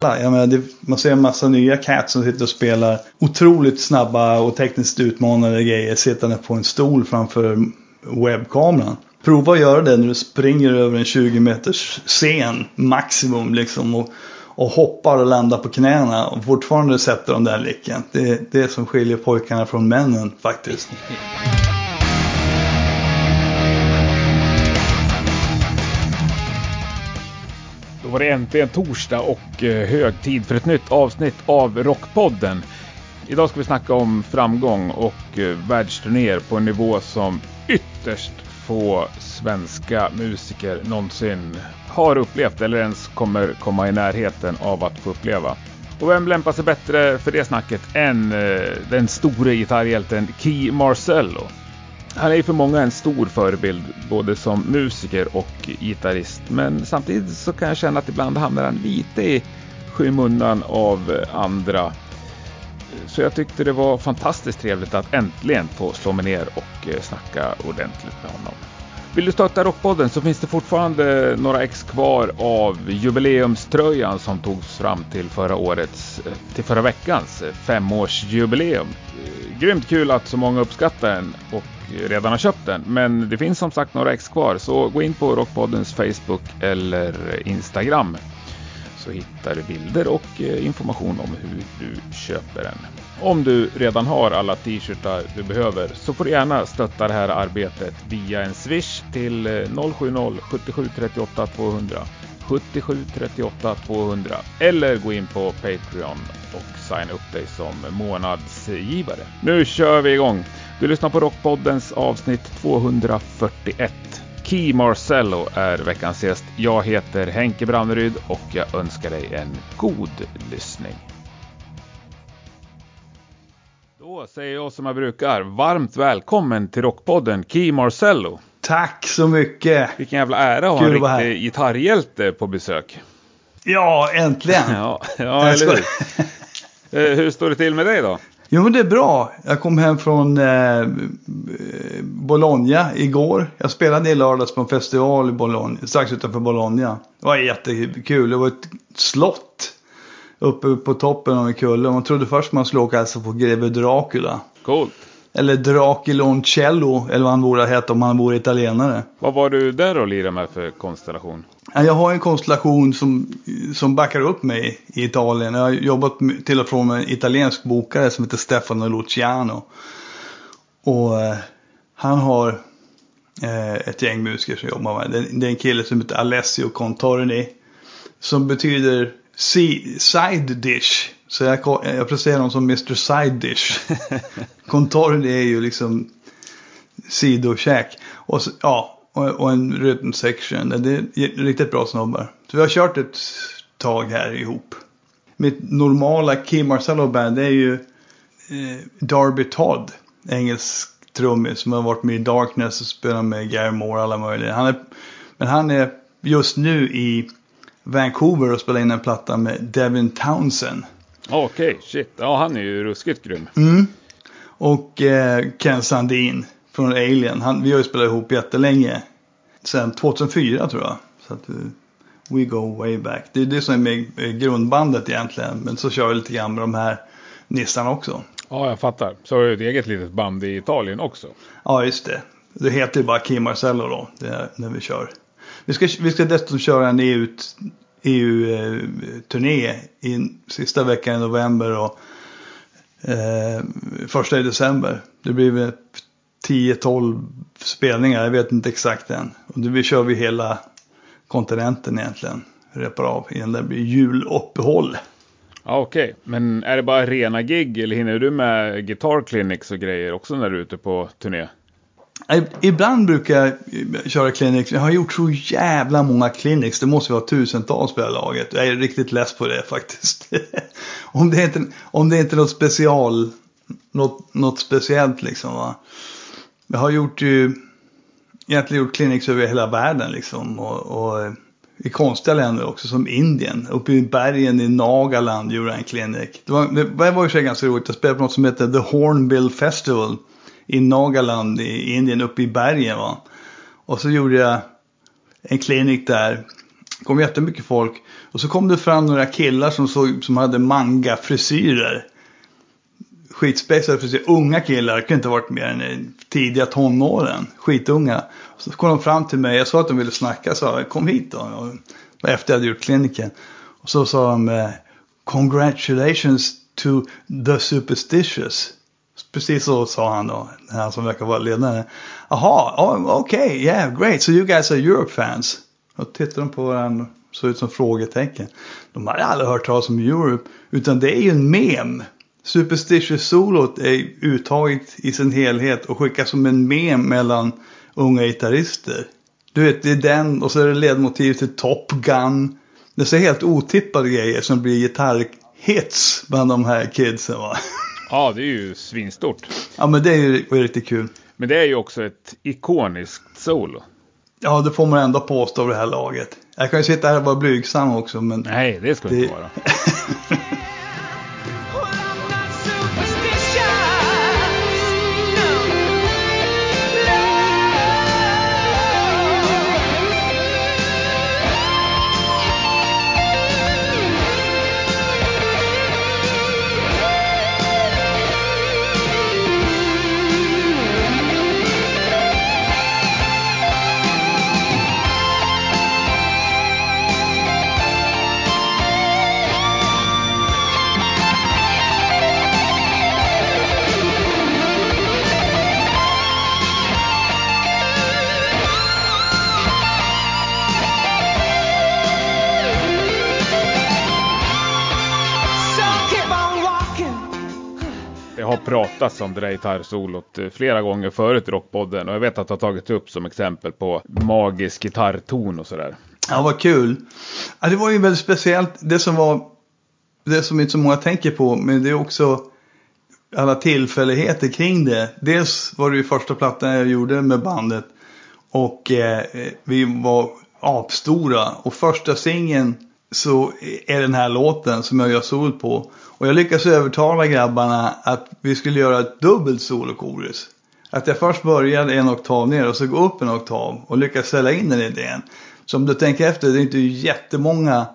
Jag menar, det, man ser en massa nya cats som sitter och spelar otroligt snabba och tekniskt utmanande grejer sittande på en stol framför webbkameran. Prova att göra det när du springer över en 20 meters scen maximum liksom och, och hoppar och landar på knäna och fortfarande sätter de där licken. Det är det som skiljer pojkarna från männen faktiskt. Då var det äntligen torsdag och eh, hög tid för ett nytt avsnitt av Rockpodden. Idag ska vi snacka om framgång och eh, världsturnéer på en nivå som ytterst få svenska musiker någonsin har upplevt eller ens kommer komma i närheten av att få uppleva. Och vem lämpar sig bättre för det snacket än eh, den store gitarrhjälten Key Marcello? Han är ju för många en stor förebild, både som musiker och gitarrist. Men samtidigt så kan jag känna att ibland hamnar han lite i skymundan av andra. Så jag tyckte det var fantastiskt trevligt att äntligen få slå mig ner och eh, snacka ordentligt med honom. Vill du stötta Rockpodden så finns det fortfarande några ex kvar av jubileumströjan som togs fram till förra årets, eh, till förra veckans eh, femårsjubileum. Grymt kul att så många uppskattar den och redan har köpt den. Men det finns som sagt några ex kvar så gå in på Rockpoddens Facebook eller Instagram så hittar du bilder och eh, information om hur du köper den. Om du redan har alla t-shirtar du behöver så får du gärna stötta det här arbetet via en swish till 070 77 38 200 77 38 200 eller gå in på Patreon och signa upp dig som månadsgivare. Nu kör vi igång! Du lyssnar på Rockpoddens avsnitt 241. Key Marcello är veckans gäst. Jag heter Henke Branneryd och jag önskar dig en god lyssning. Då säger jag som jag brukar, varmt välkommen till Rockpodden Key Marcello. Tack så mycket! Vilken jävla ära att ha en riktig gitarrhjälte på besök. Ja, äntligen! ja, ja eller hur? Eh, hur står det till med dig då? Jo, men det är bra. Jag kom hem från eh, Bologna igår. Jag spelade i lördags på en festival i Bologna, strax utanför Bologna. Det var jättekul. Det var ett slott uppe på toppen av en kulle. Man trodde först man skulle åka alltså på greve Dracula. Coolt. Eller Draculoncello, eller vad han borde ha hett om han vore italienare. Vad var du där och lirade med för konstellation? Jag har en konstellation som, som backar upp mig i Italien. Jag har jobbat till och från med en italiensk bokare som heter Stefano Luciano. Och eh, han har eh, ett gäng musiker som jobbar med. Det, det är en kille som heter Alessio Contorni. Som betyder side dish. Så jag, jag placerar honom som Mr Side Dish. Contorni är ju liksom sidokäk. Och så, ja, och, en rhythm section. Det är riktigt bra snubbar. Så vi har kört ett tag här ihop. Mitt normala Kim Marcello band är ju eh, Darby Todd. Engelsk trummis som har varit med i Darkness och spelat med Gary Moore och alla möjliga. Han är, men han är just nu i Vancouver och spelar in en platta med Devin Townsend. Okej, okay, shit. Ja, han är ju ruskigt grym. Mm. Och eh, Ken Sandin från Alien. Han, vi har ju spelat ihop jättelänge. Sen 2004 tror jag. Så att, uh, we go way back. Det är det som är med grundbandet egentligen. Men så kör vi lite grann med de här nissarna också. Ja, jag fattar. Så har du ett eget litet band i Italien också. Ja, just det. Det heter ju bara Kim Marcello då. Det är när vi kör. Vi ska, vi ska dessutom köra en EU, EU-turné i sista veckan i november och eh, första i december. Det blir väl 10-12 spelningar, jag vet inte exakt än. Och vi kör vi hela kontinenten egentligen. Repar av innan det blir juluppehåll. Ja, Okej, okay. men är det bara rena gig eller hinner du med guitar clinics och grejer också när du är ute på turné? Ibland brukar jag köra clinics. Jag har gjort så jävla många clinics. Det måste vara tusentals på det här laget. Jag är riktigt less på det faktiskt. om, det inte, om det inte är något special, något, något speciellt liksom. Va? Jag har gjort ju egentligen gjort clinics över hela världen liksom. Och, och, eh, i konstiga länder också som Indien. Uppe i bergen i Nagaland gjorde jag en clinic. Det var, det var ju ganska roligt. Jag spelade på något som heter The Hornbill Festival. I Nagaland i Indien uppe i bergen va. Och så gjorde jag en clinic där. det kom jättemycket folk. Och så kom det fram några killar som, såg, som hade manga-frisyrer skitspexade för sig. Unga killar, kunde inte ha varit mer än tidiga tonåren. Skitunga. Så kom de fram till mig, jag sa att de ville snacka, sa kom hit då. Efter jag hade gjort kliniken. Och så sa de, eh, congratulations to the superstitious. Precis så sa han då, han som verkar vara ledare. Jaha, oh, okej, okay, yeah, great, so you guys are Europe fans. Och tittade de på varandra, såg ut som frågetecken. De hade aldrig hört talas om Europe, utan det är ju en mem. Superstitious-solot är uttaget i sin helhet och skickas som en mem mellan unga gitarrister. Du vet, det är den och så är det ledmotiv till Top Gun. Det är så helt otippade grejer som blir gitarrhits bland de här kidsen va. Ja, det är ju svinstort. Ja, men det är ju riktigt kul. Men det är ju också ett ikoniskt solo. Ja, det får man ändå påstå av det här laget. Jag kan ju sitta här och vara blygsam också, men... Nej, det ska det inte vara. pratats om det där gitarrsolot eh, flera gånger förut i Rockpodden och jag vet att det har tagits upp som exempel på magisk gitarrton och sådär. Ja, vad kul. Ja, det var ju väldigt speciellt. Det som var, det som inte så många tänker på, men det är också alla tillfälligheter kring det. Dels var det ju första plattan jag gjorde med bandet och eh, vi var apstora och första singeln så är den här låten som jag gör sol på. Och jag lyckas övertala grabbarna att vi skulle göra ett dubbelt solokorus. Att jag först började en oktav ner och så gå upp en oktav och lyckas sälja in den idén. Så om du tänker efter, det är inte jättemånga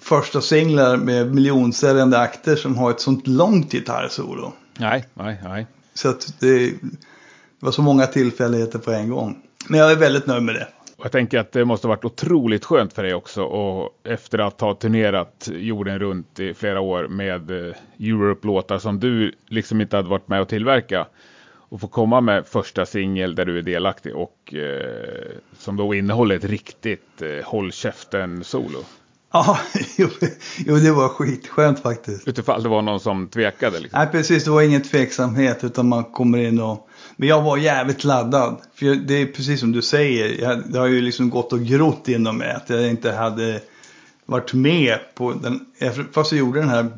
första singlar med miljonsäljande akter som har ett sånt långt gitarrsolo. Nej, nej, nej. Så att det, det var så många tillfälligheter på en gång. Men jag är väldigt nöjd med det. Och jag tänker att det måste ha varit otroligt skönt för dig också och efter att ha turnerat jorden runt i flera år med eh, Europe-låtar som du liksom inte hade varit med och tillverka och få komma med första singel där du är delaktig och eh, som då innehåller ett riktigt eh, håll käften-solo. Ja, jo, det var skitskönt faktiskt. Utifall det var någon som tvekade? Liksom. Nej, precis. Det var ingen tveksamhet utan man kommer in och men jag var jävligt laddad. För det är precis som du säger. Jag, det har ju liksom gått och grott inom mig att jag inte hade varit med på den. Fast jag gjorde den här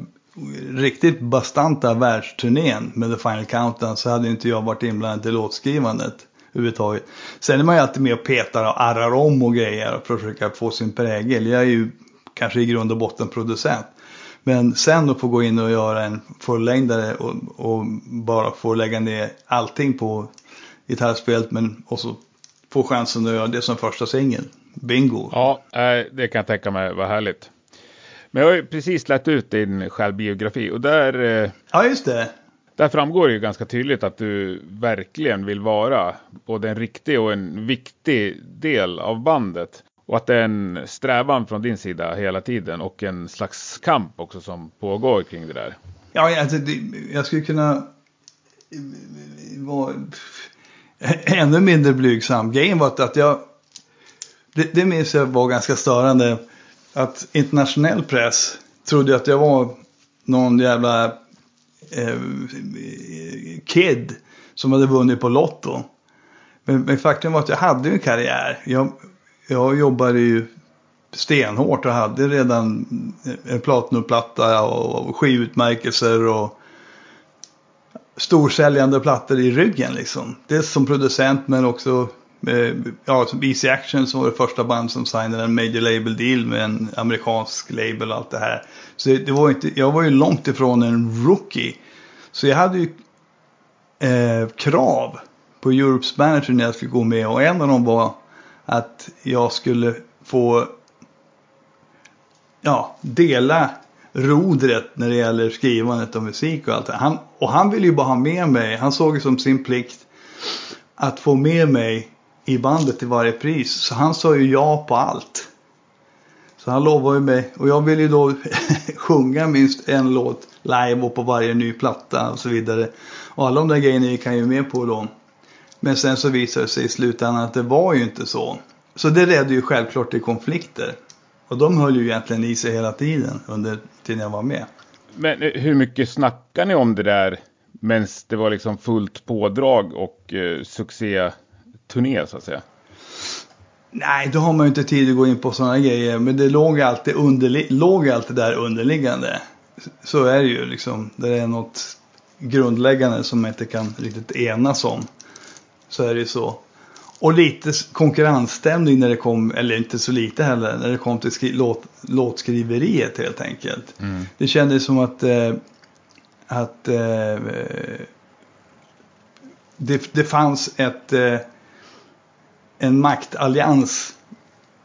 riktigt bastanta världsturnén med The Final Countdown så hade inte jag varit inblandad i låtskrivandet överhuvudtaget. Sen är man ju alltid med och petar och arrar om och grejer och försöker få sin prägel. Jag är ju kanske i grund och botten producent. Men sen att få gå in och göra en fullängdare och, och bara få lägga ner allting på gitarrspelet men också få chansen att göra det som första singel. Bingo! Ja, det kan jag tänka mig var härligt. Men jag har ju precis lagt ut din självbiografi och där... Eh, ja, just det. Där framgår det ju ganska tydligt att du verkligen vill vara både en riktig och en viktig del av bandet. Och att det är en strävan från din sida hela tiden och en slags kamp också som pågår kring det där. Ja, alltså, det, jag skulle kunna vara ännu mindre blygsam. Grejen var att jag, det, det minns jag var ganska störande, att internationell press trodde att jag var någon jävla eh, kid som hade vunnit på Lotto. Men, men faktum var att jag hade en karriär. Jag jag jobbade ju stenhårt och hade redan en platinumplatta och skivutmärkelser och storsäljande plattor i ryggen liksom. Dels som producent men också eh, ja, Easy Action som var det första band som signade en major label deal med en amerikansk label och allt det här. Så det var inte, jag var ju långt ifrån en rookie. Så jag hade ju eh, krav på Europes manager när jag skulle gå med och en av dem var att jag skulle få ja, dela rodret när det gäller skrivandet av musik och allt det. Han, och han ville ju bara ha med mig, han såg det som sin plikt att få med mig i bandet till varje pris. Så han sa ju ja på allt. Så han lovade ju mig, och jag ville ju då sjunga minst en låt live och på varje ny platta och så vidare. Och alla de där grejerna gick han ju med på då. Men sen så visade det sig i slutändan att det var ju inte så. Så det ledde ju självklart till konflikter. Och de höll ju egentligen i sig hela tiden under tiden jag var med. Men eh, hur mycket snackar ni om det där medan det var liksom fullt pådrag och eh, succéturné så att säga? Nej, då har man ju inte tid att gå in på sådana grejer. Men det låg alltid, underli- låg alltid där underliggande. Så är det ju liksom. Det är något grundläggande som man inte kan riktigt enas om. Så är det ju så. Och lite konkurrensstämning när det kom, eller inte så lite heller, när det kom till skri- låt, låtskriveriet helt enkelt. Mm. Det kändes som att, eh, att eh, det, det fanns ett, eh, en maktallians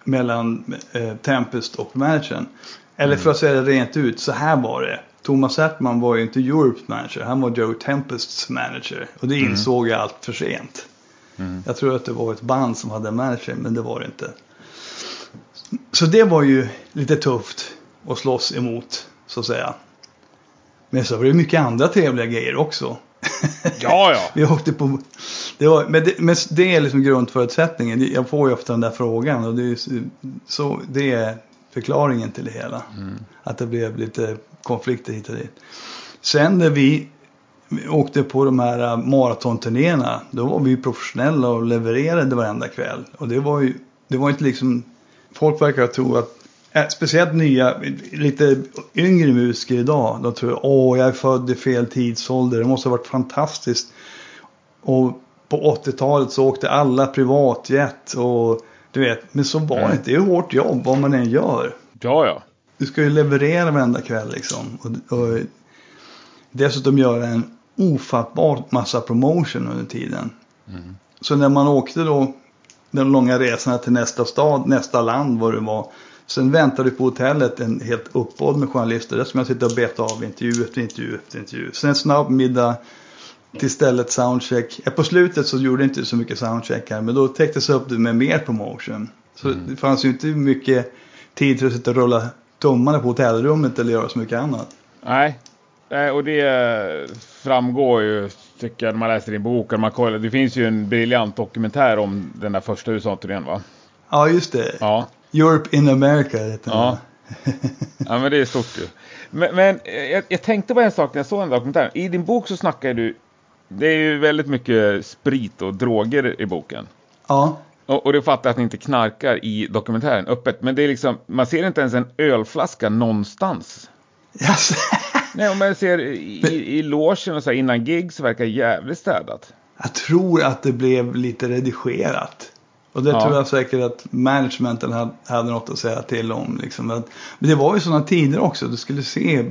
mellan eh, Tempest och managern. Eller för att säga det rent ut, så här var det. Thomas Hertman var ju inte Europes manager, han var Joe Tempests manager. Och det insåg jag allt för sent. Mm. Jag tror att det var ett band som hade en manager, men det var det inte. Så det var ju lite tufft att slåss emot, så att säga. Men så var det mycket andra trevliga grejer också. Ja, ja. Vi åkte på... Det var, men, det, men det är liksom grundförutsättningen. Jag får ju ofta den där frågan och det är, så- det är förklaringen till det hela. Att det blev lite konflikter hit och dit. Sen när vi åkte på de här äh, maratonturnéerna, då var vi ju professionella och levererade varenda kväll. Och det var ju, det var inte liksom, folk verkar tro att, äh, speciellt nya, lite yngre musiker idag, de tror åh jag är född i fel tidsålder, det måste ha varit fantastiskt. Och på 80-talet så åkte alla privatjet och du vet, men så var det Mm. inte. Det är hårt jobb vad man än gör. Ja, ja. Du ska ju leverera varenda kväll liksom. Och, och dessutom göra en ofattbar massa promotion under tiden. Mm. Så när man åkte då de långa resorna till nästa stad, nästa land vad det var. Sen väntade du på hotellet en helt uppbåd med journalister. Där ska man sitta och beta av intervju efter intervju efter intervju. Sen en snabb middag till stället soundcheck. På slutet så gjorde det inte så mycket soundcheck här. Men då täcktes upp det med mer promotion. Så det fanns ju inte mycket tid för att sitta och rulla tummarna på hotellrummet eller göra så mycket annat. Nej. Nej, och det framgår ju, tycker jag, när man läser din bok. Man kollar. Det finns ju en briljant dokumentär om den där första USA-turnén, va? Ja, just det. Ja. Europe in America heter den. Ja. Ja, men det är stort ju. Men, men eh, jag, jag tänkte på en sak när jag såg den dokumentären. I din bok så snackar du, det är ju väldigt mycket sprit och droger i boken. Ja. Och, och det fattar att ni inte knarkar i dokumentären öppet. Men det är liksom, man ser inte ens en ölflaska någonstans. Yes. Nej, om man ser i, i, i logen och så här, innan gig så verkar det jävligt städat. Jag tror att det blev lite redigerat. Och det Ja. tror jag säkert att managementen hade, hade något att säga till om. Liksom. Men det var ju sådana tider också. Det skulle se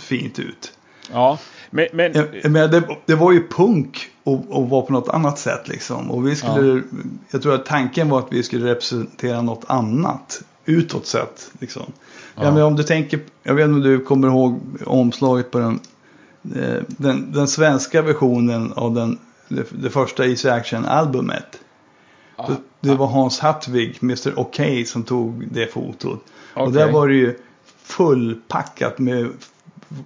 fint ut. Ja, men, men Jag, jag menar, det, det var ju punk och, och var på något annat sätt liksom. Och vi skulle, jag tror att tanken var att vi skulle representera något annat utåt sett. Liksom. Ja. Ja. men om du tänker, jag vet inte om du kommer ihåg omslaget på den, eh, den, den svenska versionen av den, det, det första Easy Action-albumet. Ja. Det, det var Hans Hattvig, Mr Okej, som tog det fotot. Och Okej. där var det ju fullpackat med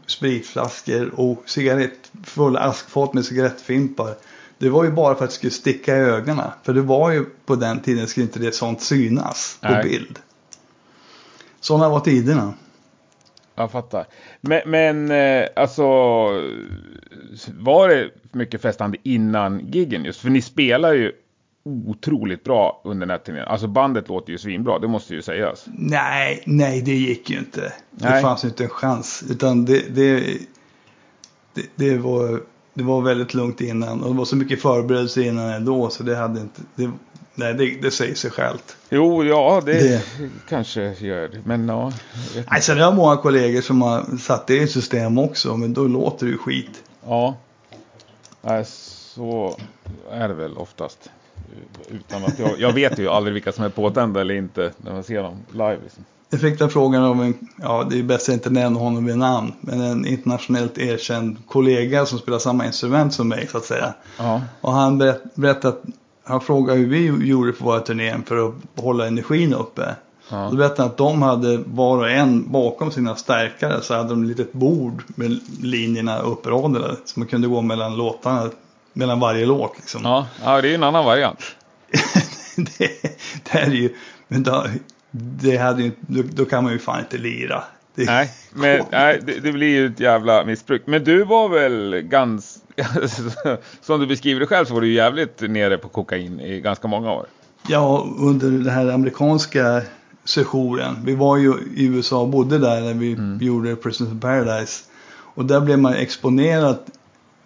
spritflaskor och cigarett, fulla askfat med cigarettfimpar. Det var ju bara för att det skulle sticka i ögonen. För det var ju på den tiden skulle inte det sånt synas på Nej. bild. Sådana var tiderna. Jag fattar. Men, men eh, alltså, var det mycket festande innan giggen just? För ni spelar ju otroligt bra under den här turnén. Alltså bandet låter ju svinbra, det måste ju sägas. Nej, nej det gick ju inte. Det Nej. fanns ju inte en chans. Utan det, det, det, det, var, det var väldigt lugnt innan. Och det var så mycket förberedelse innan ändå. Så det hade inte... Det, nej, det, det säger sig självt. Jo, ja, det, Det- kanske gör det. Men ja, jag Nej, sen har jag många kollegor som har satt det i system också. Men då låter det ju skit. Ja. Nej, så är det väl oftast. Utan att jag, jag vet ju aldrig vilka som är påtända eller inte när man ser dem live. Liksom. jag fick den frågan av en, ja det är bäst att inte nämna honom vid namn, men en internationellt erkänd kollega som spelar samma instrument som mig så att säga. Ja. Och han berätt, berättade, han frågade hur vi gjorde på våra turnén för att hålla energin uppe. Ja. Då berättade han att de hade var och en bakom sina stärkare så hade de ett litet bord med linjerna uppradade. Så man kunde gå mellan låtarna, mellan varje låt liksom. Ja, ja, det är ju en annan variant. det, det är ju, men då, det hade ju, då, då kan man ju fan inte lira. Det, Nej, men nej, det, det blir ju ett jävla missbruk. Men du var väl ganska, som du beskriver det själv så var du ju jävligt nere på kokain i ganska många år. Ja, under den här amerikanska sessionen. Vi var ju i USA och bodde där när vi gjorde Prisoners of Paradise. Och där blev man exponerad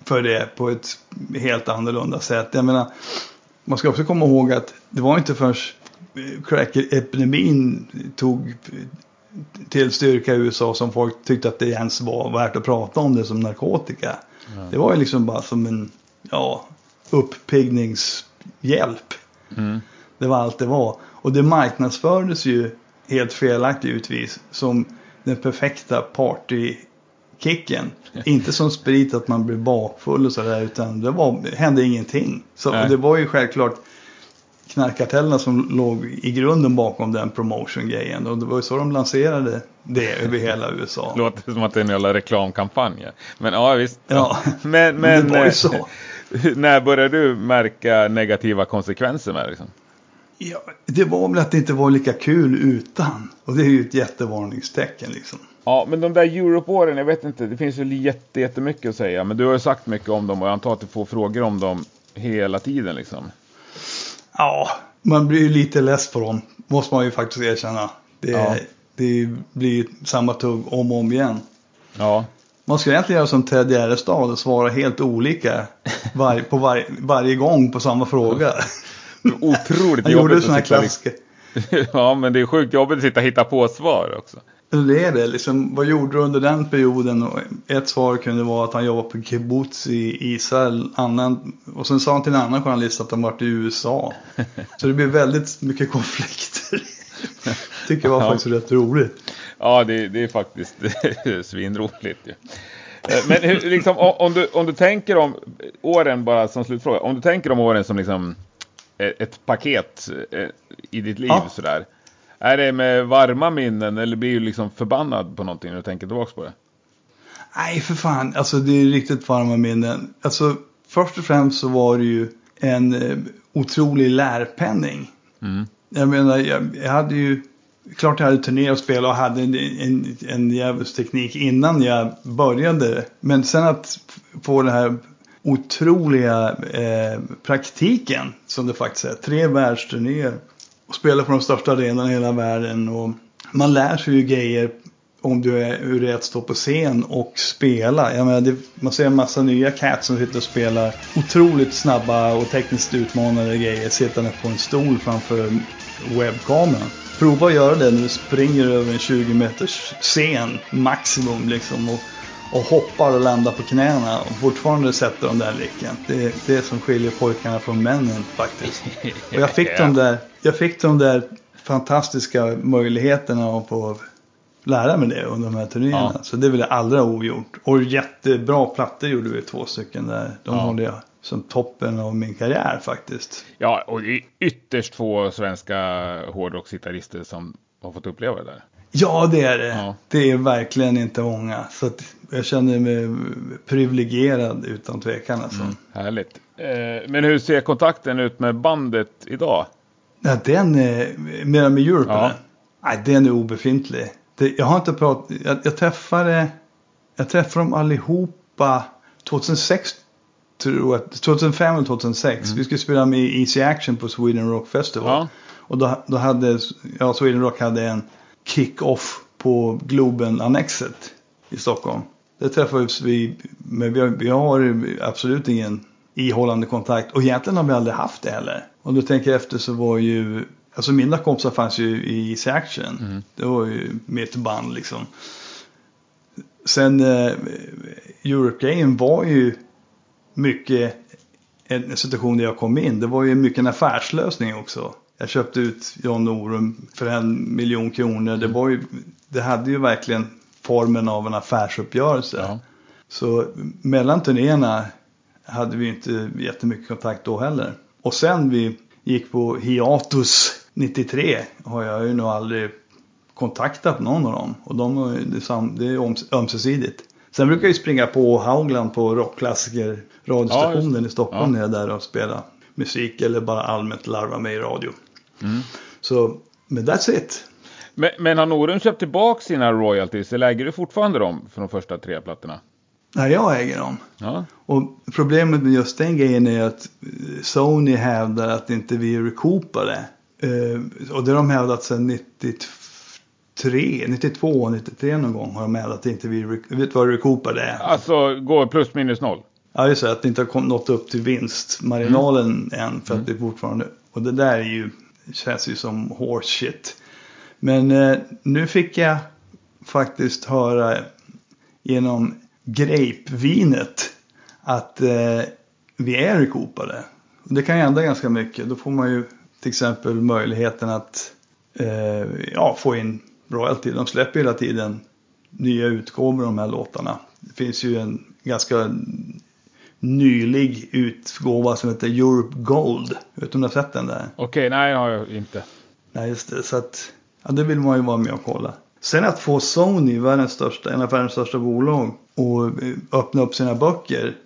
för det på ett helt annorlunda sätt. Jag menar, man ska också komma ihåg att det var inte förrän crack-epidemin tog till styrka i USA som folk tyckte att det ens var värt att prata om det som narkotika. Det var ju liksom bara som en ja, uppiggningshjälp. Mm. Det var allt det var. Och det marknadsfördes ju helt felaktigt givetvis som den perfekta partykicken. Inte som sprit att man blir bakfull och sådär utan det var, hände ingenting. Så det var ju självklart knarkkartellerna som låg i grunden bakom den promotion-grejen. Och det var ju så de lanserade det över hela USA. Låter som att det är en jävla reklamkampanj. Men ja, visst. Ja, Men, men det var ju eh, så. när började du märka negativa konsekvenser med det? Liksom? Ja, det var väl att det inte var lika kul utan. Och det är ju ett jättevarningstecken liksom. Ja, men de där Europe-åren, jag vet inte, det finns ju jätte, jättemycket att säga. Men du har ju sagt mycket om dem och jag antar att du får frågor om dem hela tiden liksom. Ja, man blir ju lite less på dem. Måste man ju faktiskt erkänna. Det, Ja. det blir samma tugg om och om igen. Ja, Man ska egentligen göra som Ted Gärdestad och svara helt olika var, på var, varje gång på samma fråga. otroligt Han gjorde jobbigt sådana här sitta klassiker. Ja, men det är sjukt jobbigt att sitta och hitta på svar också. Det är det. Liksom, vad gjorde du under den perioden? Och ett svar kunde vara att han jobbade på kibbutz i Israel. Annan, och sen sa han till en annan journalist att han varit i USA. Så det blir väldigt mycket konflikter. Tycker jag var Ja. faktiskt rätt roligt. Ja, det, det är faktiskt svinroligt ju. Eh, Men hur, liksom, om, du, om du tänker om åren, bara som slutfråga, om du tänker om åren som liksom eh, ett paket eh, i ditt liv Ja. sådär. Är det med varma minnen eller blir du liksom förbannad på någonting när du tänker tillbaka på det? Nej, för fan. Alltså det är riktigt varma minnen. Alltså först och främst så var det ju en eh, otrolig lärpenning. Mm. Jag menar, jag, jag hade ju... Klart jag hade turné och spela och hade en, en, en djävulsteknik innan jag började. Men sen att få den här otroliga eh, praktiken som det faktiskt är. Tre världsturnéer och spela på de största arenorna i hela världen. Och man lär sig ju grejer om du är, hur det är att stå på scen och spela. Jag menar, det, man ser en massa nya cats som sitter och spelar otroligt snabba och tekniskt utmanande grejer sittande på en stol framför webbkameran. Prova att göra det när du springer över en 20 meters scen maximum liksom och, och hoppar och landar på knäna och fortfarande sätter de där licken. Det är det som skiljer pojkarna från männen faktiskt. Och jag fick de där, jag fick de där fantastiska möjligheterna att få lära mig det under de här turnéerna. Ja. Så det vill jag aldrig ha ogjort. Och jättebra plattor gjorde vi två stycken där. De Ja. håller jag som toppen av min karriär faktiskt. Ja, och det är ytterst få svenska hårdrocksgitarrister som har fått uppleva det där. Ja, det är det. Ja. Det är verkligen inte många. Så att jag känner mig privilegierad utan tvekan alltså. Härligt. Eh, men hur ser kontakten ut med bandet idag? Ja, den är, mera med Europe Ja. Nej, den är obefintlig. Det, jag har inte pratat, jag, jag träffade, jag träffade dem allihopa 2006 tror jag, 2005 eller 2006. Vi skulle spela med Easy Action på Sweden Rock Festival. Ja. Och då, då hade, ja Sweden Rock hade en kick-off på Globen-annexet i Stockholm. Det träffades vi, men vi har, vi har absolut ingen ihållande kontakt. Och egentligen har vi aldrig haft det heller. Om du tänker efter så var ju, alltså mina kompisar fanns ju i Easy Action. Det var ju mitt band liksom. Sen eh, Europe-grejen var ju mycket en situation där jag kom in. Det var ju mycket en affärslösning också. jag köpte ut John Norum för en miljon kronor. Det, var ju, det hade ju verkligen formen av en affärsuppgörelse. Ja. Så mellan turnéerna hade vi inte jättemycket kontakt då heller. Och sen vi gick på hiatus 93 har jag ju nog aldrig kontaktat någon av dem. Och de, det är ömsesidigt. Sen brukar jag ju springa på Haugland på rockklassiker radiostationen i Stockholm Ja. när jag är där och spelar musik eller bara allmänt larva mig i radio. Mm. Så, men that's it. Men, men har Norum köpt tillbaka sina royalties eller äger du fortfarande dem för de första tre plattorna? Nej, jag äger dem. Ja. Och problemet med just den grejen är att eh, Sony hävdar att inte vi är recoupade. Eh, och det har de hävdat sedan 93, 92, 93 någon gång har de hävdat att inte vi, vet vad recoupade är? Alltså går plus minus noll? Ja, just det, att det inte har nått upp till vinstmarginalen än för att det är fortfarande, och det där är ju, känns ju som horse shit. Men eh, nu fick jag faktiskt höra genom grapevvinet att eh, vi är. Och Det kan ju ändra ganska mycket. Då får man ju till exempel möjligheten att eh, ja, få in royalty. De släpper hela tiden nya utgåvor av de här låtarna. Det finns ju en ganska nylig utgåva som heter Europe Gold. Vet inte om du har sett den där? Okej, nej det har jag inte. Nej, just det. Så att, ja, det vill man ju vara med och kolla. Sen att få Sony, världens största, en av världens största bolag, och eh, öppna upp sina böcker,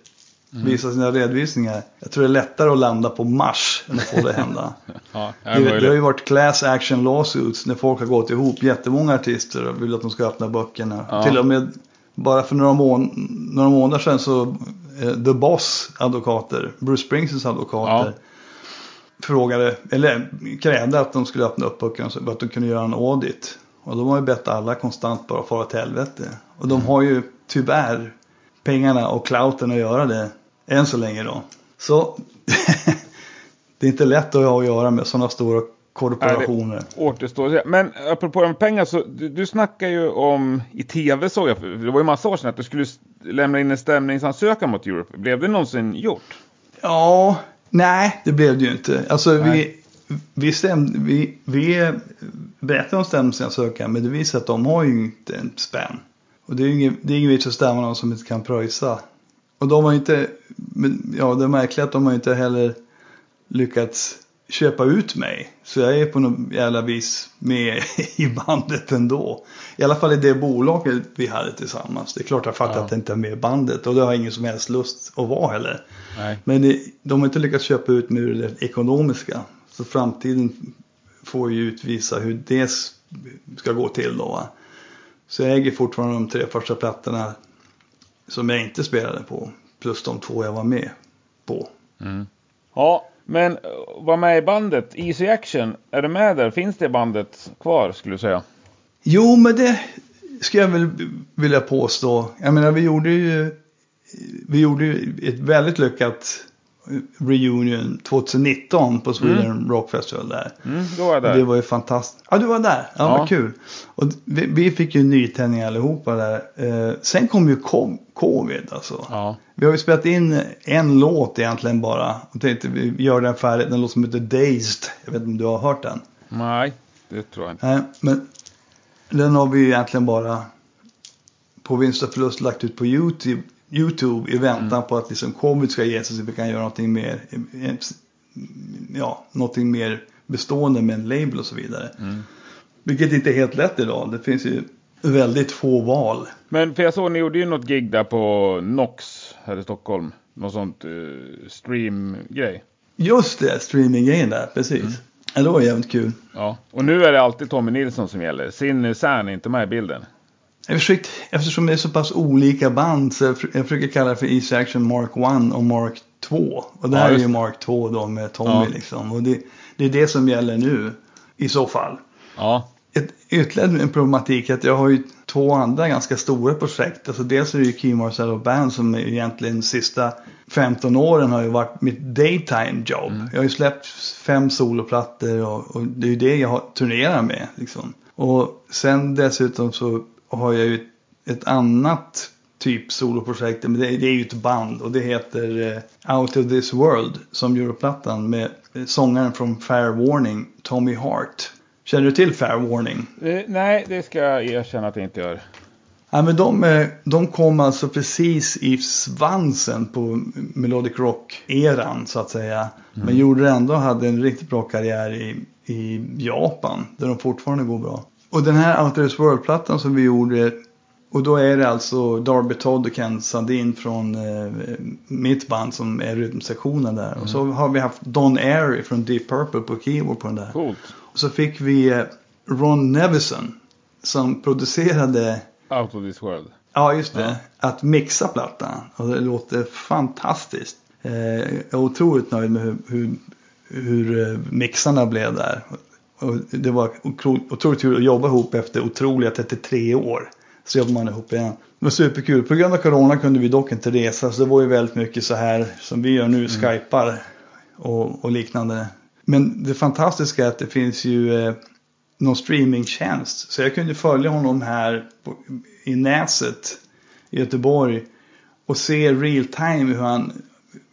visa sina redovisningar. Jag tror det är lättare att landa på Mars än att få det hända. Ja, det det, har ju varit class action lawsuits när folk har gått ihop. Jättemånga artister och vill att de ska öppna böckerna. Ja. Till och med bara för några, mån några månader sedan så eh, The Boss advokater, Bruce Springsteens advokater, frågade, eller krävde att de skulle öppna upp böckerna så att de kunde göra en audit. Och de har ju bett alla konstant bara fara till helvete. Och de har ju tyvärr pengarna och clouten att göra det än så länge då. Så det är inte lätt att ha att göra med sådana stora korporationer. Återstår att. Men apropå de pengar så du, du snackar ju om i tv såg jag, det var ju massa år sedan att du skulle lämna in en stämningsansökan mot Europe. Blev det någonsin gjort? Ja, nej det blev det ju inte. Alltså vi, Nej. vi, stämde, vi, vi berättade om stämningsansökan men det visar att de har ju inte en spänn. Och det är ju ingen, det är ingen vits att stämma någon som inte kan pröjsa. Och de har ju inte, ja det är märkligt att de har inte heller lyckats köpa ut mig. Så jag är på något jävla vis med i bandet ändå. I alla fall i det bolaget vi hade tillsammans. Det är klart jag fattar Ja. att det inte är med i bandet och det har jag ingen som helst lust att vara heller. Nej. Men det, de har inte lyckats köpa ut med det ekonomiska. Så framtiden får ju utvisa hur det ska gå till då. Va? Så jag äger fortfarande de tre första plattorna som jag inte spelade på. Plus de två jag var med på. Mm. Ja, men eh, var med i bandet Easy Action. Är du med där? Finns det bandet kvar skulle du säga? Jo, men det skulle jag väl vilja påstå. Jag menar, vi gjorde ju, vi gjorde ju ett väldigt lyckat reunion 2019 på Sweden Rock Festival där. Mm, då är jag där. Det var ju fantastiskt. Ja, du var där. Ja, Ja. vad kul. Och vi, vi fick ju nytändning allihopa där. Eh, sen kom ju co- covid alltså. Ja. Vi har ju spelat in en låt egentligen bara. Och tänkte vi gör den färdigt. En låt som heter Dazed. Jag vet inte om du har hört den. Nej, det tror jag inte. Nej, men den har vi ju egentligen bara på vinst och förlust lagt ut på YouTube, YouTube i väntan på att liksom covid ska ge sig så vi kan göra någonting mer, ja, någonting mer bestående med en label och så vidare. Mm. Vilket inte är helt lätt idag. Det finns ju väldigt få val. Men för jag såg ni gjorde ju något gig där på Nox här i Stockholm. Något sånt uh, stream-grej. Just det, streaminggrejen där, precis. Ja, det var jävligt kul. Ja. Och nu är det alltid Tommy Nilsson som gäller. Sin Särn är inte med i bilden. Jag försökt, eftersom det är så pass olika band så jag, för- jag försöker kalla det för Easy Action Mark 1 och Mark 2. Och det Ja, här är just ju. Mark 2 då med Tommy Ja. liksom. Och det, det är det som gäller nu i så fall. Ja. Ett, ytterligare en problematik är att jag har ju två andra ganska stora projekt. Alltså dels är det ju Key Marcello Band som är egentligen sista 15 åren har ju varit mitt daytime job. Jag har ju släppt fem soloplattor och, och det är ju det jag har, turnerar med. Liksom. Och sen dessutom så har jag ju ett annat typ soloprojektet. Men det, det är ju ett band och det heter eh, Out of this world som gör plattan med eh, sångaren från Fair Warning, Tommy Hart. Känner du till Fair Warning? Eh, nej, det ska jag erkänna att jag inte gör. Ja, men de, eh, de kom alltså precis i svansen på Melodic Rock-eran så att säga. Mm. Men gjorde ändå hade en riktigt bra karriär i, i Japan där de fortfarande går bra. Och den här Outer World-plattan som vi gjorde och då är det alltså Darby Todd och Ken Sandin från eh, mitt band som är rytmsektionen där. Mm. Och så har vi haft Don Airy från Deep Purple på keyboard på den där. Coolt. Och så fick vi eh, Ron Nevison som producerade Out of this world. Ja, just det. Ja. Att mixa plattan. Och det låter fantastiskt. Eh, jag är otroligt nöjd med hur, hur, hur eh, mixarna blev där. Och det var otroligt kul att jobba ihop efter otroliga 33 år. Så jobbar man ihop igen. Det var superkul. På grund av corona kunde vi dock inte resa. Så det var ju väldigt mycket så här som vi gör nu, mm. skypar och, och liknande. Men det fantastiska är att det finns ju eh, någon streamingtjänst. Så jag kunde följa honom här på, i Näset i Göteborg och se real time hur han,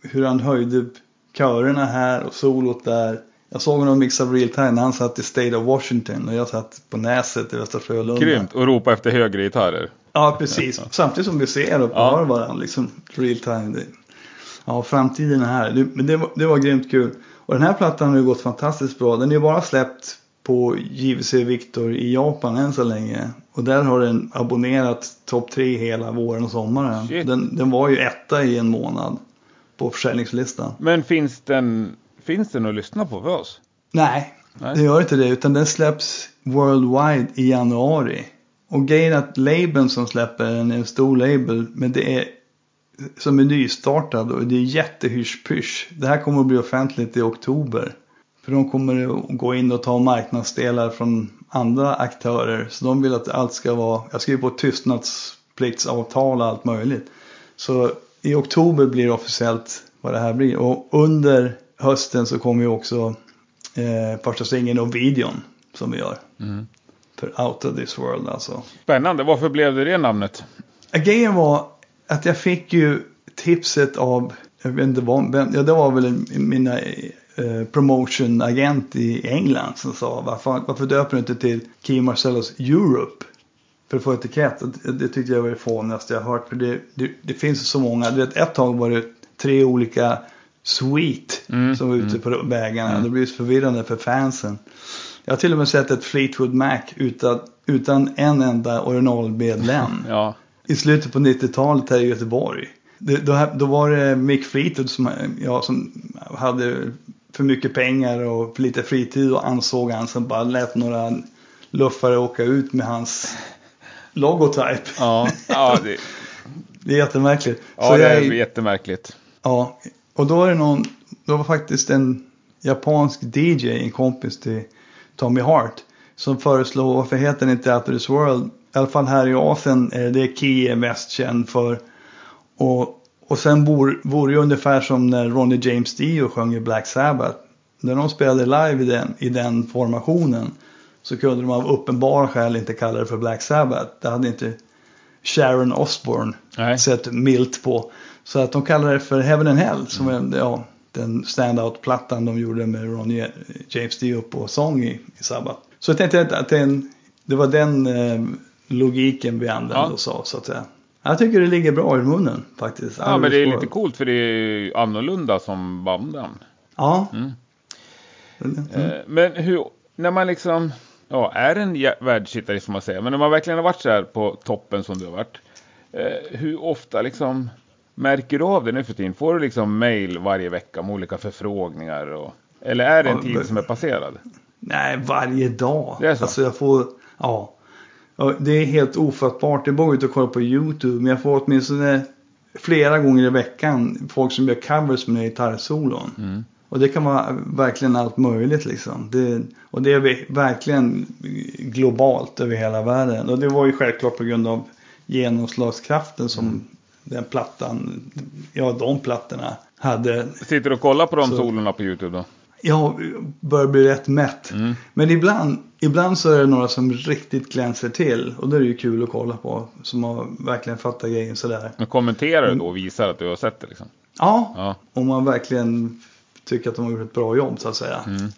hur han höjde körerna här och solot där. Jag såg honom mixa real time när han satt i State of Washington och jag satt på Näset i Västra Frölunda. Grymt, och ropa efter högre gitarrer. Ja, precis. Samtidigt som vi ser och hör ja. varandra liksom real time. Ja, framtiden är här. Men det var, det var grymt kul. Och den här plattan har ju gått fantastiskt bra. Den är ju bara släppt på JVC Victor i Japan än så länge. Och där har den abonnerat topp tre hela våren och sommaren. Den, den, var ju etta i en månad på försäljningslistan. Men finns den, finns den att lyssna på för oss? Nej, Nej, det gör inte det. Utan den släpps worldwide i januari. Och grejen att labeln som släpper den är en stor label. Men det är som är nystartad och det är jättehysch-pysch. Det här kommer att bli offentligt i oktober. För de kommer att gå in och ta marknadsdelar från andra aktörer. Så de vill att allt ska vara, jag skriver på tystnadspliktsavtal och allt möjligt. Så i oktober blir det officiellt vad det här blir. Och under hösten så kommer ju också eh, första singeln och videon som vi gör. Mm. För Out of this world alltså. Spännande, varför blev det det namnet? Grejen var att jag fick ju tipset av, jag vet inte vad, ja det var väl mina eh, promotion-agent i England som sa varför, varför döper du inte till Key Marcellos Europe? För att få etikett. Det, det tyckte jag var det fånigaste jag hört. För det, det, det finns så många. Du vet, ett tag var det tre olika Suite mm, som var ute mm. på vägarna. Mm. Det blir så förvirrande för fansen. Jag har till och med sett ett Fleetwood Mac utan, utan en enda originalmedlem. ja. I slutet på 90-talet här i Göteborg. Det, då, då, var det Mick Fleetwood som, ja, som hade för mycket pengar och för lite fritid och ansåg han som bara lät några luffare åka ut med hans logotype. Ja, ja det... det är jättemärkligt. Ja, Så det är jag, jättemärkligt. Ja, och då är det någon, det var faktiskt en japansk DJ, en kompis till Tommy Hart, som föreslog varför heter den inte After this World? I alla fall här i Asien är det är mest känd för. Och och sen vore det ungefär som när Ronnie James Dio sjöng i Black Sabbath. När de spelade live i den, i den formationen så kunde de av uppenbara skäl inte kalla det för Black Sabbath. Det hade inte Sharon Osbourne Nej. sett milt på. Så att de kallade det för Heaven and Hell som mm. är ja, den standout-plattan de gjorde med Ronnie James Dio på sång i, i Sabbath. Så jag tänkte att det, det var den eh, logiken vi använde ja. oss av så att säga. Jag tycker det ligger bra i munnen faktiskt. Ja, men det är lite coolt för det är annorlunda som bandnamn. Ja. Mm. Mm. Men hur, när man liksom, ja, är en världshittare får man säga, men när man verkligen har varit så här på toppen som du har varit, eh, hur ofta liksom märker du av det nu för tiden? Får du liksom mail varje vecka med olika förfrågningar? Och, eller är det en tid som är passerad? Nej, varje dag. Det är så? Alltså jag får, ja. Det är helt ofattbart. Det är bara att kolla på YouTube. Men jag får åtminstone flera gånger i veckan folk som gör covers med gitarrsolon. Mm. Och det kan vara verkligen allt möjligt liksom. Det, och det är verkligen globalt över hela världen. Och det var ju självklart på grund av genomslagskraften som mm. Den plattan, ja de plattorna hade. Sitter du och kollar på de Så, solorna på YouTube då? jag börjar bli rätt mätt. Mm. Men ibland, ibland så är det några som riktigt glänser till. Och då är det ju kul att kolla på. Som har verkligen fattat grejen sådär. Men kommenterar du då och visar att du har sett det liksom? Ja, Ja. om man verkligen tycker att de har gjort ett bra jobb så att säga. Mm.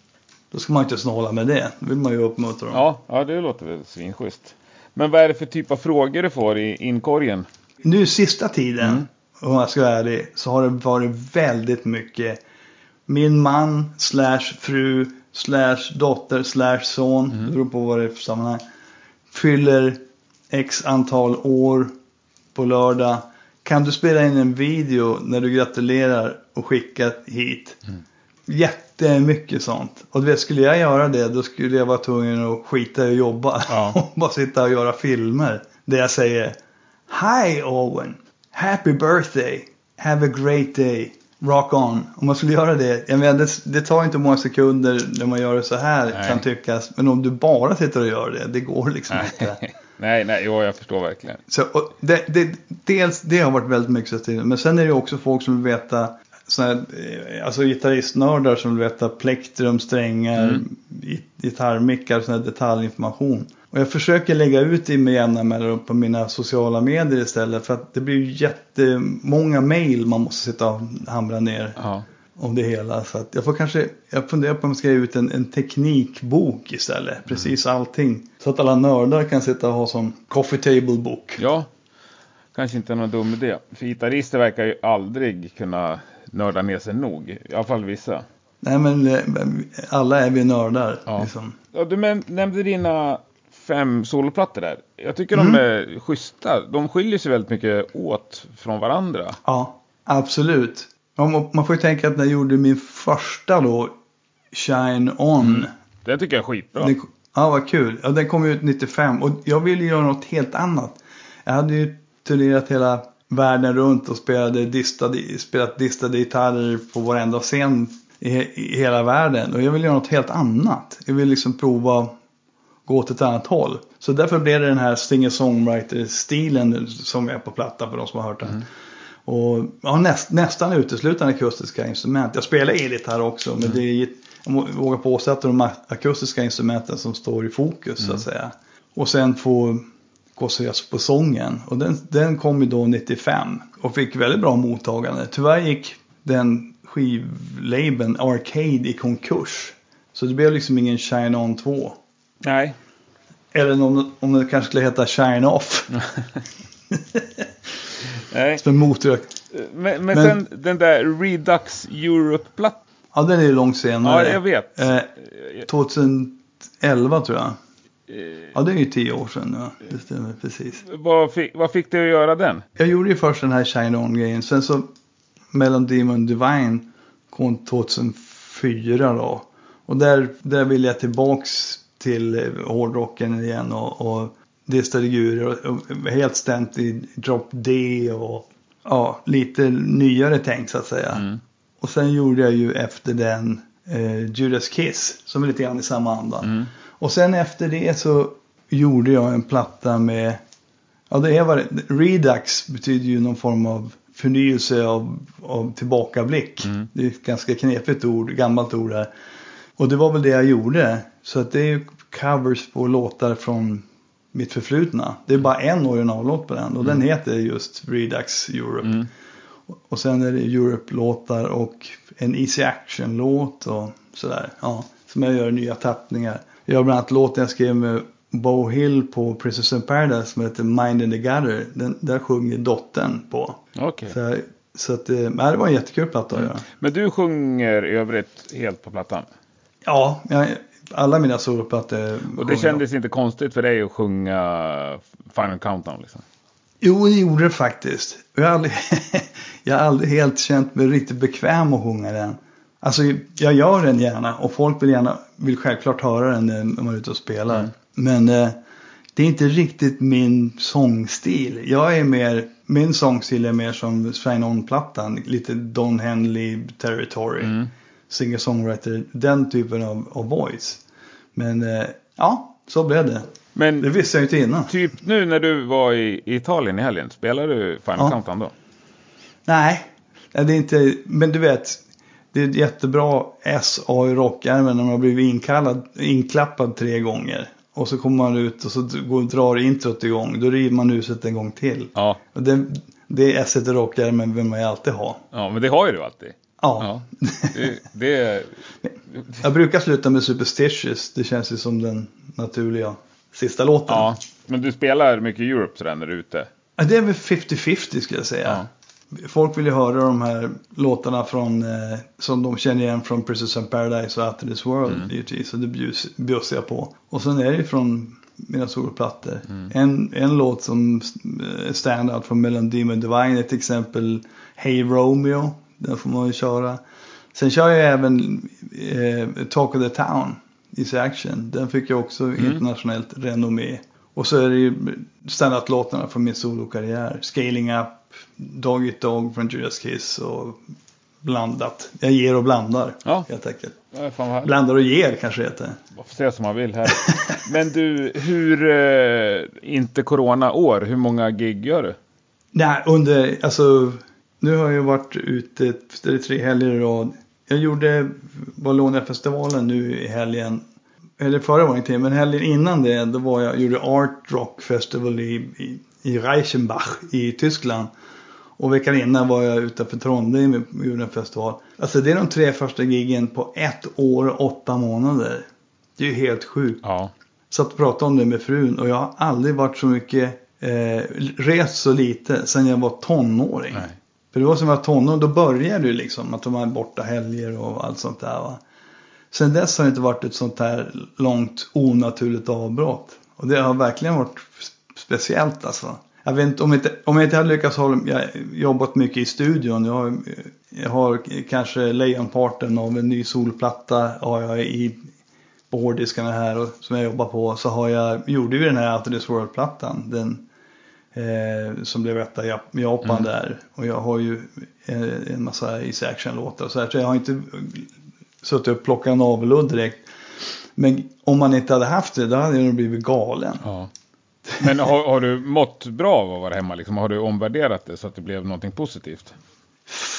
Då ska man inte snåla med det. Då vill man ju uppmuntra dem. Ja, ja, det låter väl svinschysst. Men vad är det för typ av frågor du får i inkorgen? Nu sista tiden, Mm. om jag ska vara ärlig, så har det varit väldigt mycket min man slash fru slash dotter slash son, Mm. det beror på vad det är för sammanhang, fyller x antal år på lördag. Kan du spela in en video när du gratulerar och skicka hit? Mm. Jättemycket sånt. Och du vet, skulle jag göra det då skulle jag vara tvungen att skita i att jobba. Ja. och bara sitta och göra filmer. Där jag säger Hi Owen! Happy birthday! Have a great day! Rock on! Om man skulle göra det, jag menar, det, det tar inte många sekunder när man gör det så här Nej. kan tyckas. Men om du bara sitter och gör det, det går liksom inte. Nej, nej, nej, jo, jag förstår verkligen. Så, det, det, dels det har varit väldigt mycket till. Men sen är det också folk som vill veta här, eh, alltså gitarristnördar som vill veta plektrum, strängar, Mm. git- gitarrmickar, sån här detaljinformation. Och jag försöker lägga ut det med jämna mellanrum på mina sociala medier istället. För att det blir ju jättemånga mail man måste sitta och hamra ner Ja. om det hela. Så att jag får kanske, jag funderar på om jag ska ge ut en, en teknikbok istället. Precis allting. Så att alla nördar kan sitta och ha som coffee table book. ja, kanske inte någon dum idé. För gitarrister verkar ju aldrig kunna nörda ner sig nog. I alla fall vissa. Nej men eh, alla är vi nördar. Ja. Liksom. Ja, du nämnde dina fem soloplattor där. Jag tycker de är schyssta. De skiljer sig väldigt mycket åt från varandra. Ja, absolut. Man får ju tänka att när jag gjorde min första då, Shine On. Det tycker jag är skitbra. Den, ja, vad kul. Ja, den kom ut 95 och jag ville göra något helt annat. Jag hade ju turnerat hela världen runt och spelade distade, spelat distade gitarrer på varenda scen i, i hela världen. Och jag ville göra något helt annat. Jag ville liksom prova gå åt ett annat håll. Så därför blev det den här singer-songwriter-stilen som är på platta för de som har hört den. Och ja, näst, nästan uteslutande akustiska instrument. Jag spelar elgitarr också men det är, jag vågar påstå att det är de akustiska instrumenten som står i fokus så att säga. Och sen få seriöst på sången. Och den, den kom ju då 95 och fick väldigt bra mottagande. Tyvärr gick den skivlabeln Arcade i konkurs. Så det blev liksom ingen Shine On 2. Nej. Eller om, om det kanske skulle heta Shine Off. Nej. Som en motor. Men, men, Men- sen den där Redux Europe-plattan. Ja, den är ju långt senare. Ja, jag vet. Eh, 2011 tror jag. Eh, Ja, det är ju tio år sedan. Ja. Det stämmer precis. Vad fick, vad fick dig att göra den? Jag gjorde ju först den här Shine On-grejen. Sen så Melon Demon Divine kom 2004 då. Och där, där ville jag tillbaks till hårdrocken igen och, och distade gurer och, helt stämt i Drop D och ja, lite nyare tänkt så att säga. Mm. Och sen gjorde jag ju efter den eh, Judas Kiss som är lite grann i samma anda. Mm. Och sen efter det så gjorde jag en platta med, ja det är vad det, Redux betyder ju någon form av förnyelse av, av tillbakablick. Mm. Det är ett ganska knepigt ord, gammalt ord här. Och det var väl det jag gjorde. Så att det covers på låtar från mitt förflutna. Det är bara en originallåt på den och den heter just Redux Europe. Mm. Och sen är det Europe-låtar och en Easy Action-låt och sådär. Ja, som jag gör nya tappningar. Jag har bland annat låten jag skrev med Bo Hill på Princess in Paradise som heter Mind in the Gutter. Den, där sjunger dottern på. Okej. Så, så att, eh, nej, det var en jättekul platta att göra. Men du sjunger i övrigt helt på plattan? Ja, jag, alla mina soloplattor Och det kändes inte konstigt för dig att sjunga Final Countdown liksom? Jo, det gjorde det faktiskt. Jag har aldrig, jag har aldrig helt känt mig riktigt bekväm att sjunga den. Alltså, jag gör den gärna och folk vill, gärna, vill självklart höra den när man är ute och spelar. Mm. Men eh, det är inte riktigt min sångstil. Jag är mer, min sångstil är mer som Shine On-plattan. Lite Don Henley territory. Mm. Singer-songwriter, den typen av, av voice. Men eh, ja, så blev det. Det Men visste jag ju inte innan. typ nu när du var i Italien i helgen, spelade du Final Ja. Countdown då? Nej, det är inte, men du vet. det är ett jättebra SA i rockärmen när man har blivit inkallad, inklappad tre gånger. Och så kommer man ut och så går, drar introt igång. Då river man huset en gång till. Ja, Och det, det S i rockärmen vill man ju alltid ha. ja men det har ju du alltid. Ja. Ja, det, det, Jag brukar sluta med Superstitious. Det känns ju som den naturliga sista låten. ja. Men du spelar mycket Europe sådär när du är ute? Ja, Det är väl 50-50 skulle jag säga. Folk vill ju höra de här låtarna från, eh, som de känner igen från Princess and Paradise och After This World Mm. givetvis. Och det bjussar jag på. Och sen är det ju från mina soloplattor. Mm. En, en låt som eh, stand out från Melon Demon Divine är till exempel Hey Romeo. Den får man ju köra. Sen kör jag även eh, Talk of the Town, Easy Action. Den fick jag också Mm. internationellt renommé. Och så är det ju standardlåtarna från min solokarriär. Scaling Up, Dog Eat Dog från Judas Kiss och blandat. Jag ger och blandar Ja. helt enkelt. Blandar och ger kanske det heter. Man får säga som man vill här. Men du, hur, eh, inte corona-år, hur många gig gör du? Nej, under, alltså, nu har jag varit ute, tre helger i rad. Jag gjorde Vallonia-festivalen nu i helgen. Eller förra det inte, men helgen innan det, då var jag, gjorde Art Rock Festival i, i, i Reichenbach i Tyskland. Och veckan innan var jag utanför Trondheim och gjorde en festival. Alltså det är de tre första giggen på ett år och åtta månader. Det är ju helt sjukt. Ja. Satt och pratade om det med frun och jag har aldrig varit så mycket, eh, rest så lite sedan jag var tonåring. Nej. För det var som att jag var tonåring, då började det liksom att de var borta helger och allt sånt där va. Sen dess har det inte varit ett sånt här långt onaturligt avbrott. Och det har verkligen varit speciellt alltså. Jag vet inte, om, inte, om jag inte hade lyckats hålla, jag har jobbat mycket i studion. Jag har, jag har kanske lejonparten av en ny solplatta har jag i på hårddiskarna här och, som jag jobbar på. Så har jag, gjorde vi den här After This World-plattan. Den eh, som blev etta i Jap- Japan Mm. där. Och jag har ju eh, en massa Easy Action-låtar så här. Så jag har inte suttit och plockat en naveludd direkt. Men om man inte hade haft det, då hade jag nog blivit galen. ja. Men har, har du mått bra av att vara hemma? Liksom? Har du omvärderat det så att det blev någonting positivt?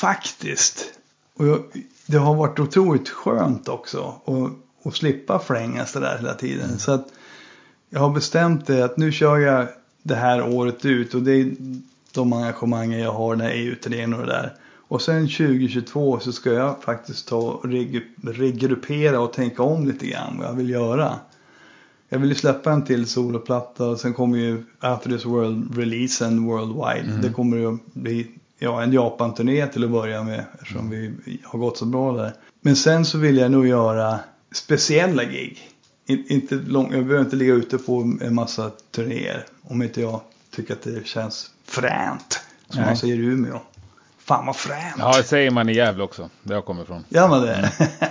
Faktiskt. Och jag, det har varit otroligt skönt också. att slippa flängas det där hela tiden. Så att jag har bestämt det att nu kör jag det här året ut. Och det är de engagemangen jag har, den här EU-turnén och det där. Och sen 2022 så ska jag faktiskt ta och reg- regruppera och tänka om lite grann vad jag vill göra. Jag vill ju släppa en till soloplatta och sen kommer ju After This World-releasen worldwide. Det kommer ju att bli ja, en Japan-turné till att börja med eftersom vi har gått så bra där. Men sen så vill jag nog göra speciella gig. In, inte lång, jag behöver inte ligga ute på en massa turnéer om inte jag tycker att det känns fränt. Som Nej. man säger i Umeå. Fan vad fränt. Ja, det säger man i Gävle också, där jag kommer ifrån. Gör man det?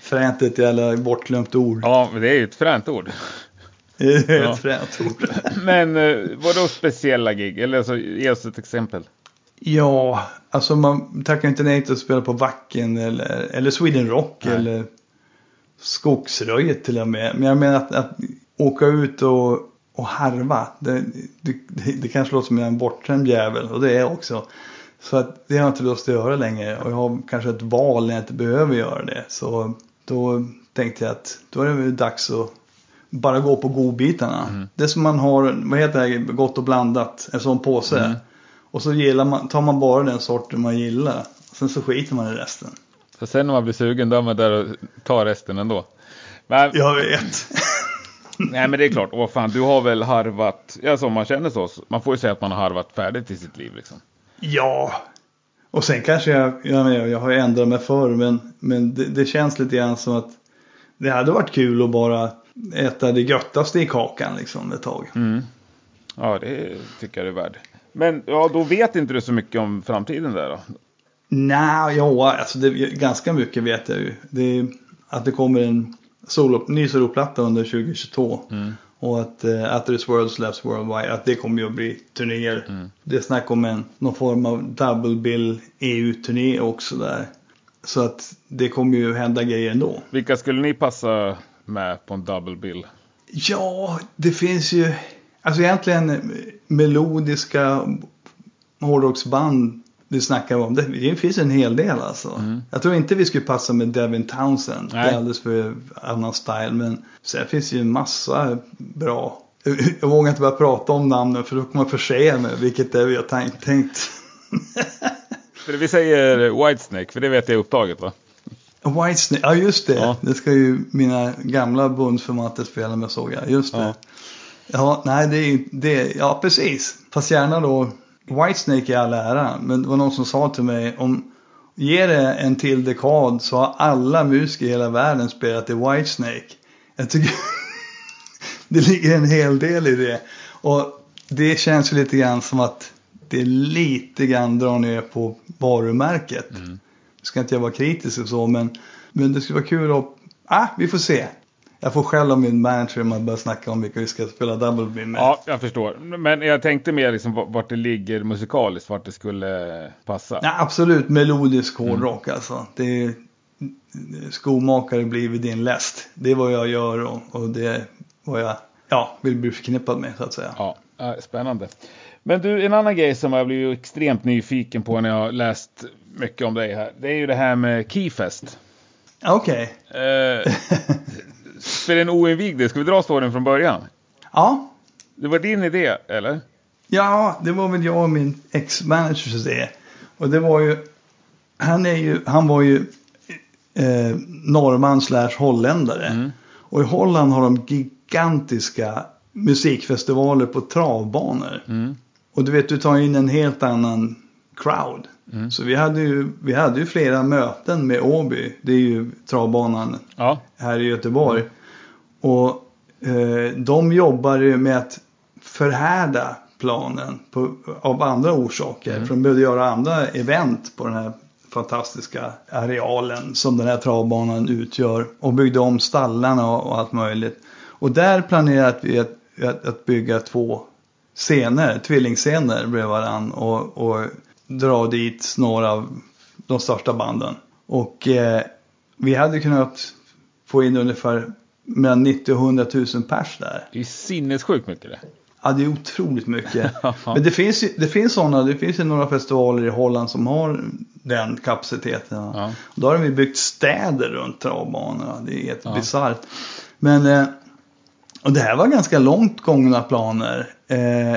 fränt är ett jävla bortglömt ord. Ja, men det är ju ett fränt ord. Det är ett Ja. fränt ord. Men eh, vadå speciella gig? Eller alltså, ge oss ett exempel. Ja, alltså man tackar inte nej till att spela på Wacken eller, eller Sweden Rock Nej. eller Skogsröjet till och med. Men jag menar att, att åka ut och, och harva, det, det, det, kanske låter som jag är en bortskämd jävel och det är jag också. Så att det har jag inte lust att göra längre och jag har kanske ett val när jag inte behöver göra det. Så då tänkte jag att då är det väl dags att bara gå på godbitarna. Det som man har, vad heter det, gott och blandat, en sån påse. Mm. Och så gillar man, tar man bara den sorten man gillar. Sen så skiter man i resten. För sen när man blir sugen, då är man där och tar resten ändå. Men, Jag vet. Nej, men det är klart. Åh fan, du har väl harvat, alltså om man känner så, man får ju säga att man har harvat färdigt i sitt liv liksom. ja. Och sen kanske jag, jag, menar, jag har ju ändrat mig förr men, men det, det känns lite grann som att det hade varit kul att bara äta det göttaste i kakan liksom ett tag. Mm. Ja, det tycker jag det är värd. Men ja, då vet inte du så mycket om framtiden där då? Nej, ja, alltså det, ganska mycket vet jag ju. Det att det kommer en solo, ny soloplatta under 2022. Och att uh, After This World Slaps Worldwide, att det kommer ju att bli turnéer. Det är snack om en, någon form av double bill EU-turné också där. Så att det kommer ju hända grejer ändå. Vilka skulle ni passa med på en double bill? Ja, det finns ju, alltså egentligen melodiska hårdrocksband du snackar om. Det, det finns en hel del alltså. Mm. Jag tror inte vi skulle passa med Devin Townsend. Det Nej. är alldeles för annan style. Men sen finns det ju en massa bra. Jag vågar inte börja prata om namnen för då kommer man förse mig vilket det är vi har tänkt. vi säger Whitesnake, för det vet jag är upptaget va? Whitesnake, ja just det. Ja. Det ska ju mina gamla bundsförvanter spela med såg jag. Just det. Ja. Ja, nej det är ju- det, ja precis. Fast gärna då, Whitesnake i all ära. Men det var någon som sa till mig om Ge det en till dekad så har alla musiker i hela världen spelat i Whitesnake. Jag tycker det ligger en hel del i det. Och det känns ju lite grann som att det lite grann drar ner på varumärket. Mm. Nu ska inte jag vara kritisk och så men, men det skulle vara kul att, ah vi får se. Jag får skäll av min manager om man börjar snacka om vilka vi ska spela Double Beam med. Ja, jag förstår. Men jag tänkte mer liksom vart det ligger musikaliskt, vart det skulle passa. Ja, absolut melodisk hårdrock alltså. Det är, skomakare blir vid din läst. Det är vad jag gör och, och det är vad jag ja, vill bli förknippad med så att säga. Ja, spännande. Men du, en annan grej som jag blivit extremt nyfiken på när jag läst mycket om dig här. Det är ju det här med Keyfest. Okej. Eh, för en oinvigde, ska vi dra storyn från början? Ja. Det var din idé, eller? ja, det var väl jag och min ex-managers idé. Och det var ju, han, är ju, han var ju eh, norrman slash holländare. Mm. Och i Holland har de gigantiska musikfestivaler på travbanor. Mm. Och du vet, du tar in en helt annan crowd. Mm. Så vi hade, ju, vi hade ju flera möten med Åby. Det är ju travbanan Ja. här i Göteborg. Och eh, de jobbar ju med att förhärda planen på, av andra orsaker. För de behövde göra andra event på den här fantastiska arealen som den här travbanan utgör. Och byggde om stallarna och, och allt möjligt. Och där planerade vi att, att, att bygga två scener, tvillingscener bredvid varann och, och dra dit några av de största banden. Och eh, vi hade kunnat få in ungefär mellan 90 och 100 000 pers där. Det är sinnessjukt mycket det. Ja, det är otroligt mycket. Men det finns det finns sådana, det finns ju några festivaler i Holland som har den kapaciteten. Ja. Då har de ju byggt städer runt travbanorna. Det är helt Ja. bisarrt. Men, eh, och det här var ganska långt gångna planer. Eh,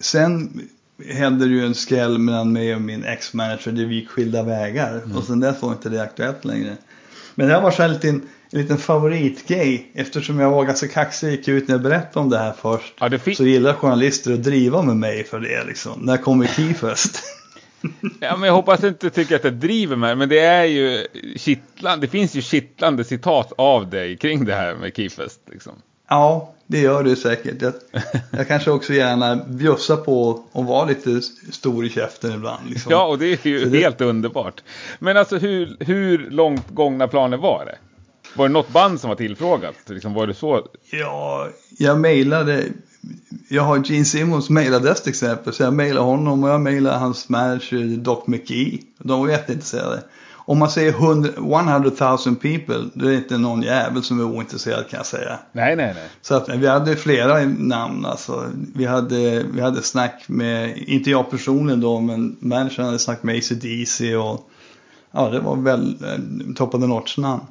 sen hände det ju en skräll mellan mig och min ex-manager där vi gick skilda vägar. Mm. Och sen dess var inte det aktuellt längre. Men det här var så här en liten, en liten favoritgrej. Eftersom jag var ganska kaxig gick ut när jag berättade om det här först. Ja, det fick... Så gillar journalister att driva med mig för det liksom. När kommer Keyfest? Ja, men jag hoppas inte tycker att det driver med men det är ju kittlande. Det finns ju kittlande citat av dig kring det här med Keyfest. Liksom. Ja, det gör det säkert. Jag, jag kanske också gärna bjussar på och vara lite stor i käften ibland. Liksom. Ja, och det är ju det- helt underbart. Men alltså hur, hur långt gångna planer var det? Var det något band som var tillfrågat? Liksom, var det så? Ja, jag mejlade. Jag har Gene Simmons mejladress till exempel. Så jag mejlade honom och jag mejlade hans manager Doc McGee. De var jätteintresserade. Om man säger 100 100 000 people, då är det inte någon jävel som är ointresserad kan jag säga. Nej, nej, nej. Så att vi hade flera namn alltså. Vi hade, vi hade snack med, inte jag personligen då, men managern hade snack med AC/DC och ja, det var väl eh, top of the notch namn.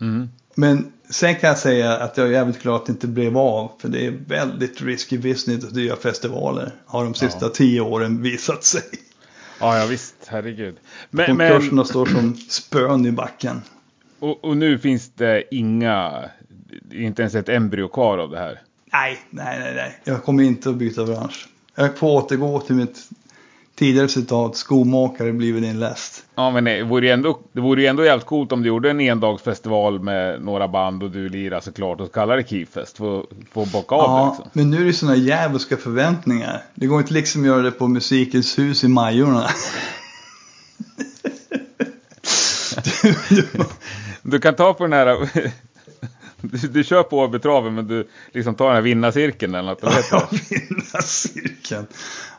Mm. Men sen kan jag säga att jag är jävligt glad att det inte blev av. För det är väldigt risky business att göra festivaler. Har de sista Ja. tio åren visat sig. Ja, ja visst. Herregud. Men, Konkurserna men, står som spön i backen. och, och nu finns det inga, inte ens ett embryo kvar av det här. Nej, nej, nej, nej. Jag kommer inte att byta bransch. Jag får återgå till mitt tidigare citat. Skomakare blir din läst. Ja, men det vore ju ändå, det vore ju ändå jävligt coolt om du gjorde en endagsfestival med några band och du lirar såklart och kallar det Keyfest för för att bocka av det Ja, liksom. men nu är det sådana djävulska förväntningar. Det går inte liksom att göra det på Musikens hus i Majorna. du, kan ta på den här... Du, du kör på Åbytraven men du liksom tar den här vinnarcirkeln eller något. Ja, det? vinna cirkeln.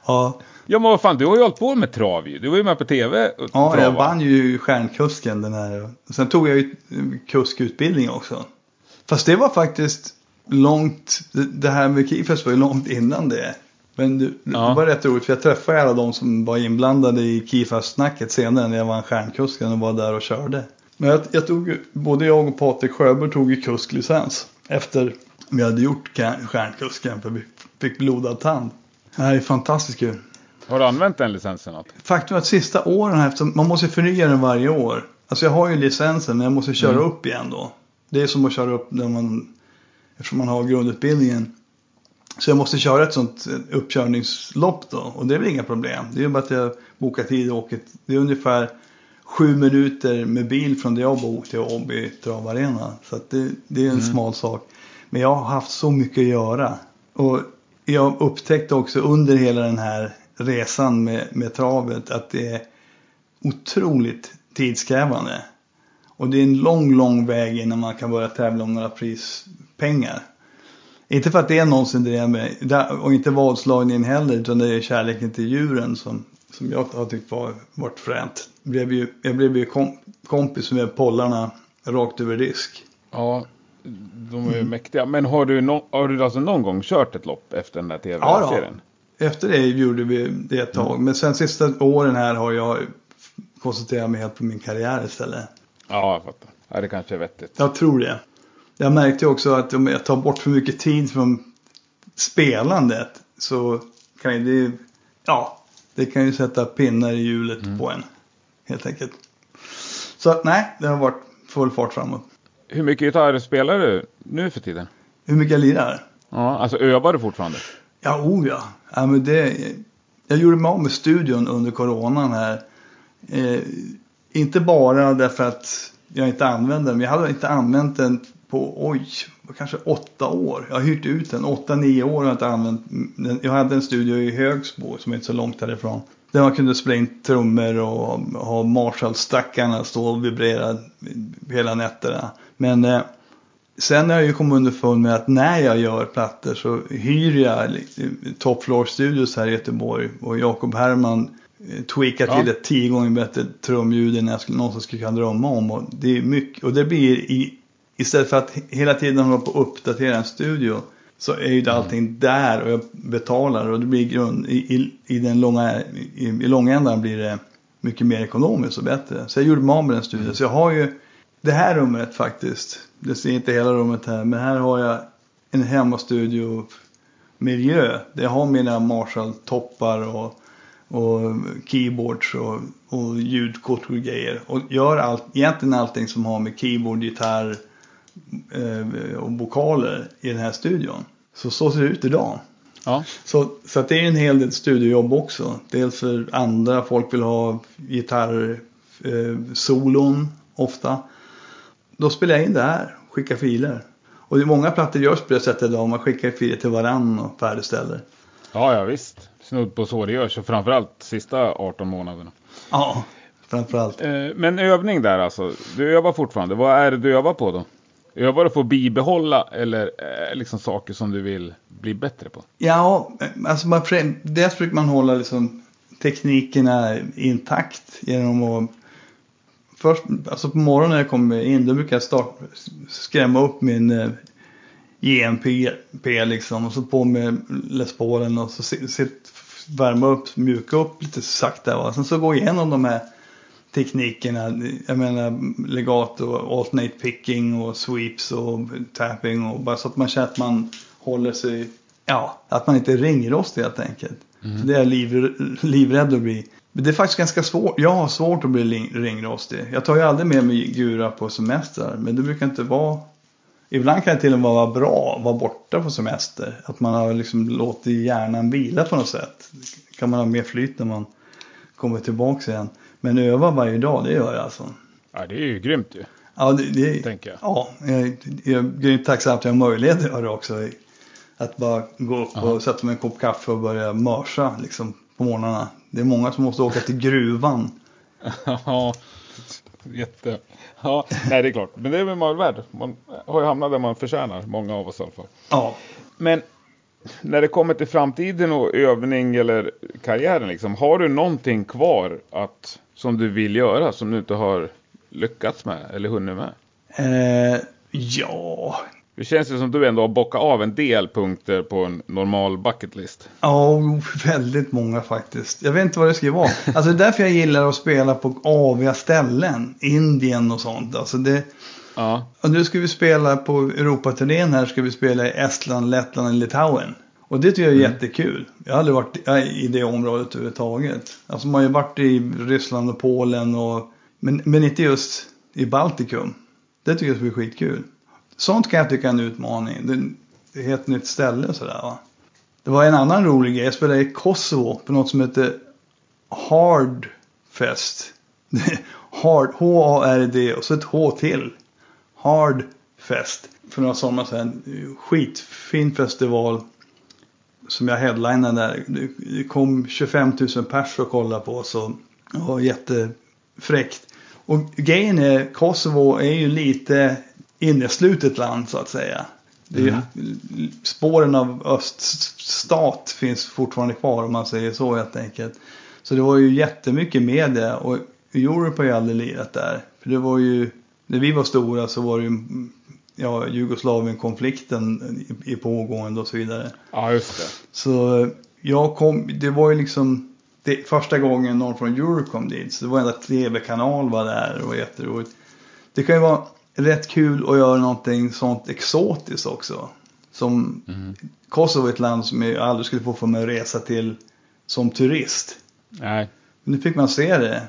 Ja, Ja men vad fan, du har ju hållit på med trav ju. Du var ju med på tv ja jag trava. vann ju stjärnkusken den här. Sen tog jag ju kuskutbildning också. Fast det var faktiskt långt, det- här med Keyfest var ju långt innan det. Men det, Ja. det var rätt roligt för jag träffade alla de som var inblandade i Kifast-snacket senare när jag vann stjärnkusken och var där och körde. Men jag, jag tog, både jag och Patrik Sjöberg tog ju kusklicens efter vi hade gjort stjärnkusken för vi fick blodad tand. Det här är fantastiskt kul. Har du använt den licensen något? Faktum är att sista åren här, eftersom man måste förnya den varje år. Alltså jag har ju licensen men jag måste köra Mm. upp igen då. Det är som att köra upp när man, eftersom man har grundutbildningen. Så jag måste köra ett sånt eh, uppkörningslopp då. Och det är väl inga problem. Det är ju bara att jag bokar tid och åker. Det är ungefär sju minuter med bil från där jag bor till Åby travarena. Så det, det är en Mm. smal sak. Men jag har haft så mycket att göra. Och jag upptäckte också under hela den här resan med, med travet att det är otroligt tidskrävande. Och det är en lång, lång väg innan man kan börja tävla om några prispengar. Inte för att det är någonsin det med, där- och inte vadslagningen heller, utan det är kärleken till djuren som, som jag har tyckt var, varit fränt. Blev ju, jag blev ju kom, kompis med pollarna rakt över disk. Ja, de Mm. är ju mäktiga. Men har du, no har du alltså någon gång kört ett lopp efter den där Ja, tv-serien? Efter det gjorde vi det ett tag, men sen sista åren här har jag koncentrerat mig helt på min karriär istället. Ja, jag fattar. Ja, det kanske är vettigt. Jag tror det. Jag märkte också att om jag tar bort för mycket tid från spelandet så kan ju det, ja, det kan ju sätta pinnar i hjulet Mm. på en. Helt enkelt. Så att, nej, det har varit full fart framåt. Hur mycket gitarr spelar du nu för tiden? Hur mycket jag lirar? Ja, alltså övar du fortfarande? Ja, oh ja. ja men det, jag gjorde mig av med studion under coronan här. Eh, inte bara därför att jag inte använde den, men jag hade inte använt den på, oj, kanske åtta år. Jag har hyrt ut den, åtta, nio år har jag inte använt den. Jag hade en studio i Högsbo som är inte så långt härifrån. Där man kunde spela in trummor och ha Marshall-stackarna stå och vibrera hela nätterna. Men eh, Sen har jag ju kommit underfund med att när jag gör plattor så hyr jag Top Floor Studios här i Göteborg och Jakob Herman eh, tweakar Ja. till ett tio gånger bättre trumljud än jag skulle, någonsin skulle kunna drömma om. Och det är mycket, och det blir i, istället för att hela tiden hålla på att uppdatera en studio så är ju det allting där och jag betalar och det blir grund, i, i, i den långa, i, i långändan blir det mycket mer ekonomiskt och bättre. Så jag gjorde mig av med den studion. Så jag har ju det här rummet faktiskt, det ser inte hela rummet här, men här har jag en hemmastudio miljö. Där jag har mina Marshall-toppar och, och keyboards och, och ljudkort och grejer. Och gör allt, egentligen allting som har med keyboard, gitarr och vokaler i den här studion. Så så ser det ut idag. Ja. Så, så att det är en hel del studiojobb också. Dels för andra, folk vill ha gitarrsolon eh, solon ofta. Då spelar jag in det här, skickar filer. Och det är många plattor görs på det sättet idag, man skickar filer till varann och färdigställer. Ja, ja visst. Snudd på så det görs. Och framförallt sista 18 månaderna. Ja, framförallt. Eh, men övning där alltså. Du övar fortfarande. Vad är det du övar på då? Övar du för att bibehålla eller eh, liksom saker som du vill bli bättre på? Ja, alltså man, dels brukar man hålla liksom teknikerna intakt genom att Först, alltså på morgonen när jag kommer in, då brukar jag start, skrämma upp min eh, GMP liksom och så på med Les Paulen och så sit, sit, värma upp, mjuka upp lite sakta. Va? Sen så gå igenom de här teknikerna. Jag menar legato, alternate picking och sweeps och tapping och bara så att man känner att man håller sig, ja, att man inte är ringrostig helt enkelt. Så det är jag liv, livrädd att bli. Men det är faktiskt ganska svårt. Jag har svårt att bli ringrostig. Jag tar ju aldrig med mig gura på semestrar. Men det brukar inte vara. Ibland kan det till och med vara bra att vara borta på semester. Att man har liksom låtit hjärnan vila på något sätt. Kan man ha mer flyt när man kommer tillbaka igen. Men öva varje dag, det gör jag alltså. Ja, det är ju grymt ju. Ja, det, det, Tänker jag. Ja, jag, jag är grymt tacksam att jag har möjlighet att göra det också. Att bara gå upp Ja. och sätta mig en kopp kaffe och börja mörsa liksom, på morgnarna. Det är många som måste åka till gruvan. Ja, jätte. Ja, nej det är klart. Men det är väl man värd. Man har ju hamnat där man förtjänar. Många av oss i alla fall. Ja, Men när det kommer till framtiden och övning eller karriären liksom. Har du någonting kvar att, som du vill göra som du inte har lyckats med eller hunnit med? eh, ja, Det känns ju som du ändå har bockat av en del punkter på en normal bucketlist. Ja, väldigt många faktiskt. Jag vet inte vad det ska vara. Alltså det är därför jag gillar att spela på aviga ställen. Indien och sånt. Alltså det... Ja. Och nu ska vi spela på Europaturnén här. Ska vi spela i Estland, Lettland och Litauen. Och det tycker jag är Mm. jättekul. Jag har aldrig varit i det området överhuvudtaget. Alltså man har ju varit i Ryssland och Polen och men, men inte just i Baltikum. Det tycker jag ska bli skitkul. Sånt kan jag tycka är en utmaning. Det, är ett helt nytt ställe och sådär va. Det var en annan rolig grej. Jag spelade i Kosovo på något som heter Hardfest. Hard, H-A-R-D och så ett H till. Hardfest. För några somrar sedan. Skitfin festival. Som jag headlinade där. Det- kom 25 000 pers och kollade på oss. Och det var jättefräckt. Och grejen är, Kosovo är ju lite inneslutet land så att säga. Det är ju, spåren av öststat finns fortfarande kvar om man säger så helt enkelt. Så det var ju jättemycket media och Europe har ju aldrig lirat där. För det var ju, när vi var stora så var det ju ja, Jugoslavien-konflikten i, i pågående och så vidare. Ja, just det. Så jag kom, det var ju liksom det, första gången någon från Euro kom dit. Så det var en enda tv-kanal var där och det var jätteroligt. Det kan ju vara rätt kul att göra någonting sånt exotiskt också. Som Kosovo är ett land som jag aldrig skulle få för mig att resa till som turist. Nej. Men nu fick man se det.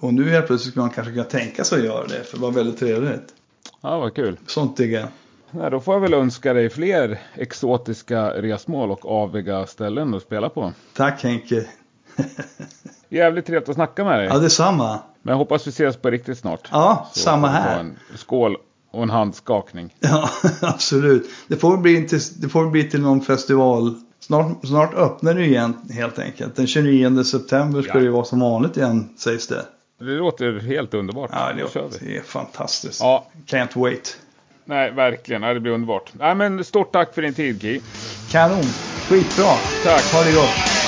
Och nu helt plötsligt skulle man kanske kunna tänka sig att göra det. För det var väldigt trevligt. Ja, vad kul. Sånt tycker jag. Nej, då får jag väl önska dig fler exotiska resmål och aviga ställen att spela på. Tack Henke. Jävligt trevligt att snacka med dig. Ja, detsamma. Men jag hoppas vi ses på riktigt snart. Ja, Så samma här. En skål och en handskakning. Ja, absolut. Det får bli till, det får bli till någon festival. Snart, snart öppnar det igen helt enkelt. Den 29 september ska Ja. det vara som vanligt igen sägs det. Det låter helt underbart. Ja, kör vi. det är fantastiskt. Ja, Can't wait. nej, verkligen. Ja, det blir underbart. Nej, men stort tack för din tid, Ki. Kanon. Skitbra. Tack. Ha det gott.